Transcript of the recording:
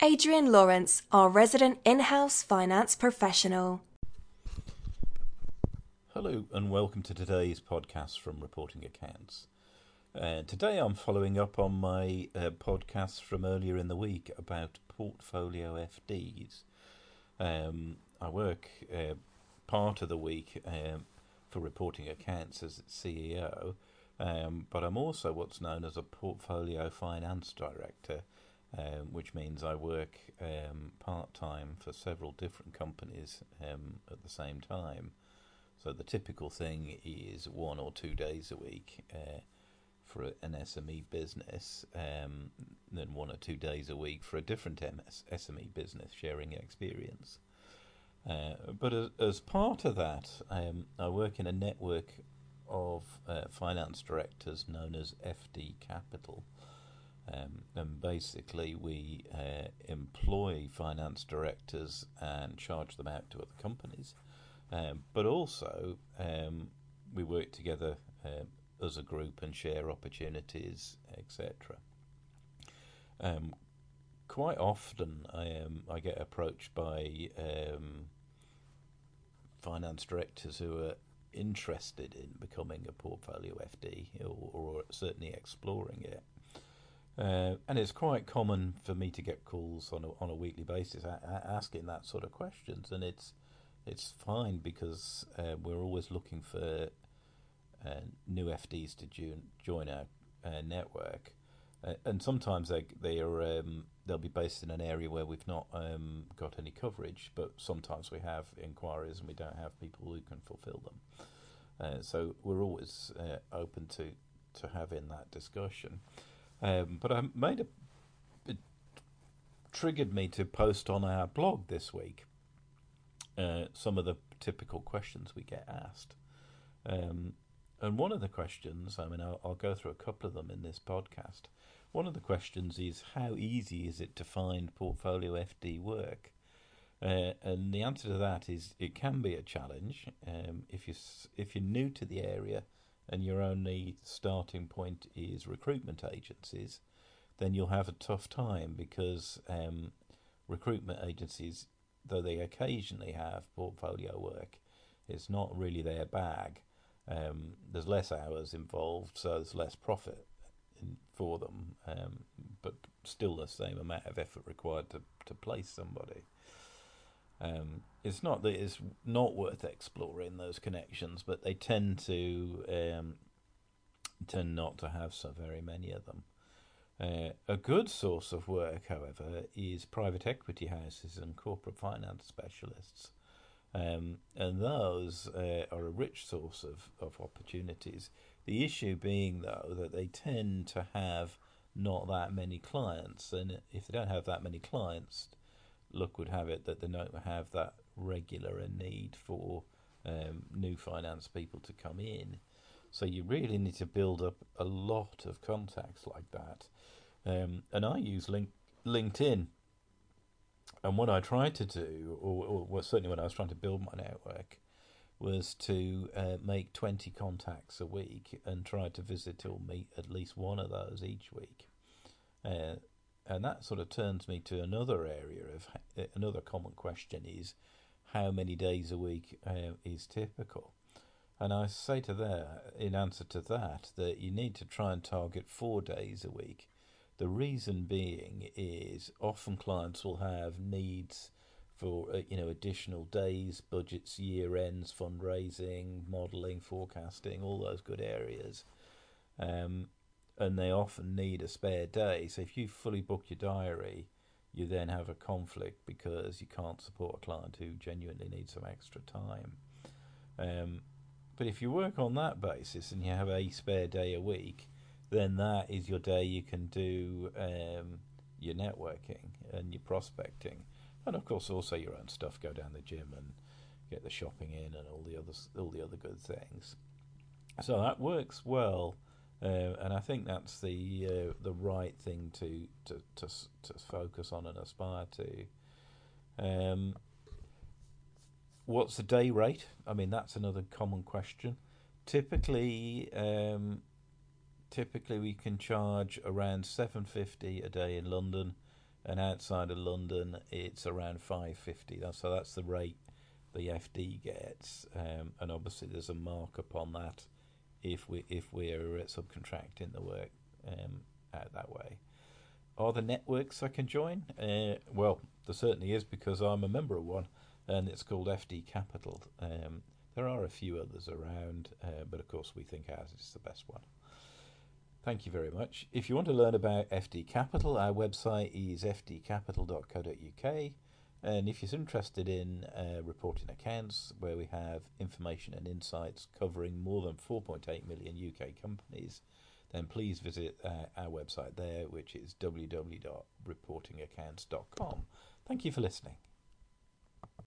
Adrian Lawrence, our resident in house finance professional. Hello, and welcome to today's podcast from Reporting Accounts. Uh, today I'm following up on my uh, podcast from earlier in the week about portfolio FDs. Um, I work uh, part of the week um, for reporting accounts as CEO, um, but I'm also what's known as a portfolio finance director, um, which means I work um, part time for several different companies um, at the same time. So the typical thing is one or two days a week uh, for an SME business, um, then one or two days a week for a different MS, SME business, sharing experience. Uh, but as, as, part of that, um, I work in a network of uh, finance directors known as FD Capital. Um, and basically, we uh, employ finance directors and charge them out to other companies. Um, but also, um, we work together uh, as a group and share opportunities, etc. Um, quite often, I um, I get approached by um, finance directors who are interested in becoming a portfolio FD or, or certainly exploring it. Uh, and it's quite common for me to get calls on a, on a weekly basis asking that sort of questions, and it's it's fine because uh, we're always looking for uh, new FDs to join, join our uh, network, uh, and sometimes they they are um, they'll be based in an area where we've not um, got any coverage, but sometimes we have inquiries and we don't have people who can fulfil them. Uh, so we're always open to to having that discussion. Um, but I made a it triggered me to post on our blog this week uh, some of the typical questions we get asked. Um, and one of the questions, I mean, I'll, I'll, go through a couple of them in this podcast. One of the questions is how easy is it to find portfolio FD work? Uh, and the answer to that is it can be a challenge um, if you if you're new to the area and your only starting point is recruitment agencies, then you'll have a tough time because um, recruitment agencies, though they occasionally have portfolio work, it's not really their bag. Um, there's less hours involved, so there's less profit in, for them, um, but still the same amount of effort required to, to place somebody. Um, it's not that it's not worth exploring those connections, but they tend to um, tend not to have so very many of them. Uh, a good source of work, however, is private equity houses and corporate finance specialists. Um, and those uh, are a rich source of, of opportunities. The issue being, though, that they tend to have not that many clients, and if they don't have that many clients, luck would have it that they don't have that regular a need for um, new finance people to come in. So you really need to build up a lot of contacts like that. Um, and I use link, LinkedIn. And what I tried to do, or, or well, certainly when I was trying to build my network, was to uh, make 20 contacts a week and try to visit or meet at least one of those each week. Uh, and that sort of turns me to another area of another common question is how many days a week uh, is typical? And i say to that in answer to that that you need to try and target four days a week. The reason being is often clients will have needs for uh, you know additional days budgets year ends fundraising modeling forecasting all those good areas. Um, and they often need a spare day. So if you fully book your diary, you then have a conflict because you can't support a client who genuinely needs some extra time. Um, but if you work on that basis and you have a spare day a week, then that is your day you can do um, your networking and your prospecting, and of course also your own stuff. Go down the gym and get the shopping in and all the other all the other good things. So that works well, uh, and I think that's the uh, the right thing to, to to to focus on and aspire to. Um, what's the day rate? I mean, that's another common question. Typically, um, typically we can charge around seven fifty a day in London, and outside of London, it's around five fifty. So that's the rate the FD gets, um, and obviously there's a markup on that if we if we're subcontracting the work um, out that way. Are there networks I can join? Uh, well, there certainly is because I'm a member of one, and it's called FD Capital. Um, there are a few others around, uh, but of course we think ours is the best one. Thank you very much. If you want to learn about FD Capital, our website is fdcapital.co.uk. And if you're interested in uh, reporting accounts where we have information and insights covering more than 4.8 million UK companies, then please visit uh, our website there, which is www.reportingaccounts.com. Thank you for listening.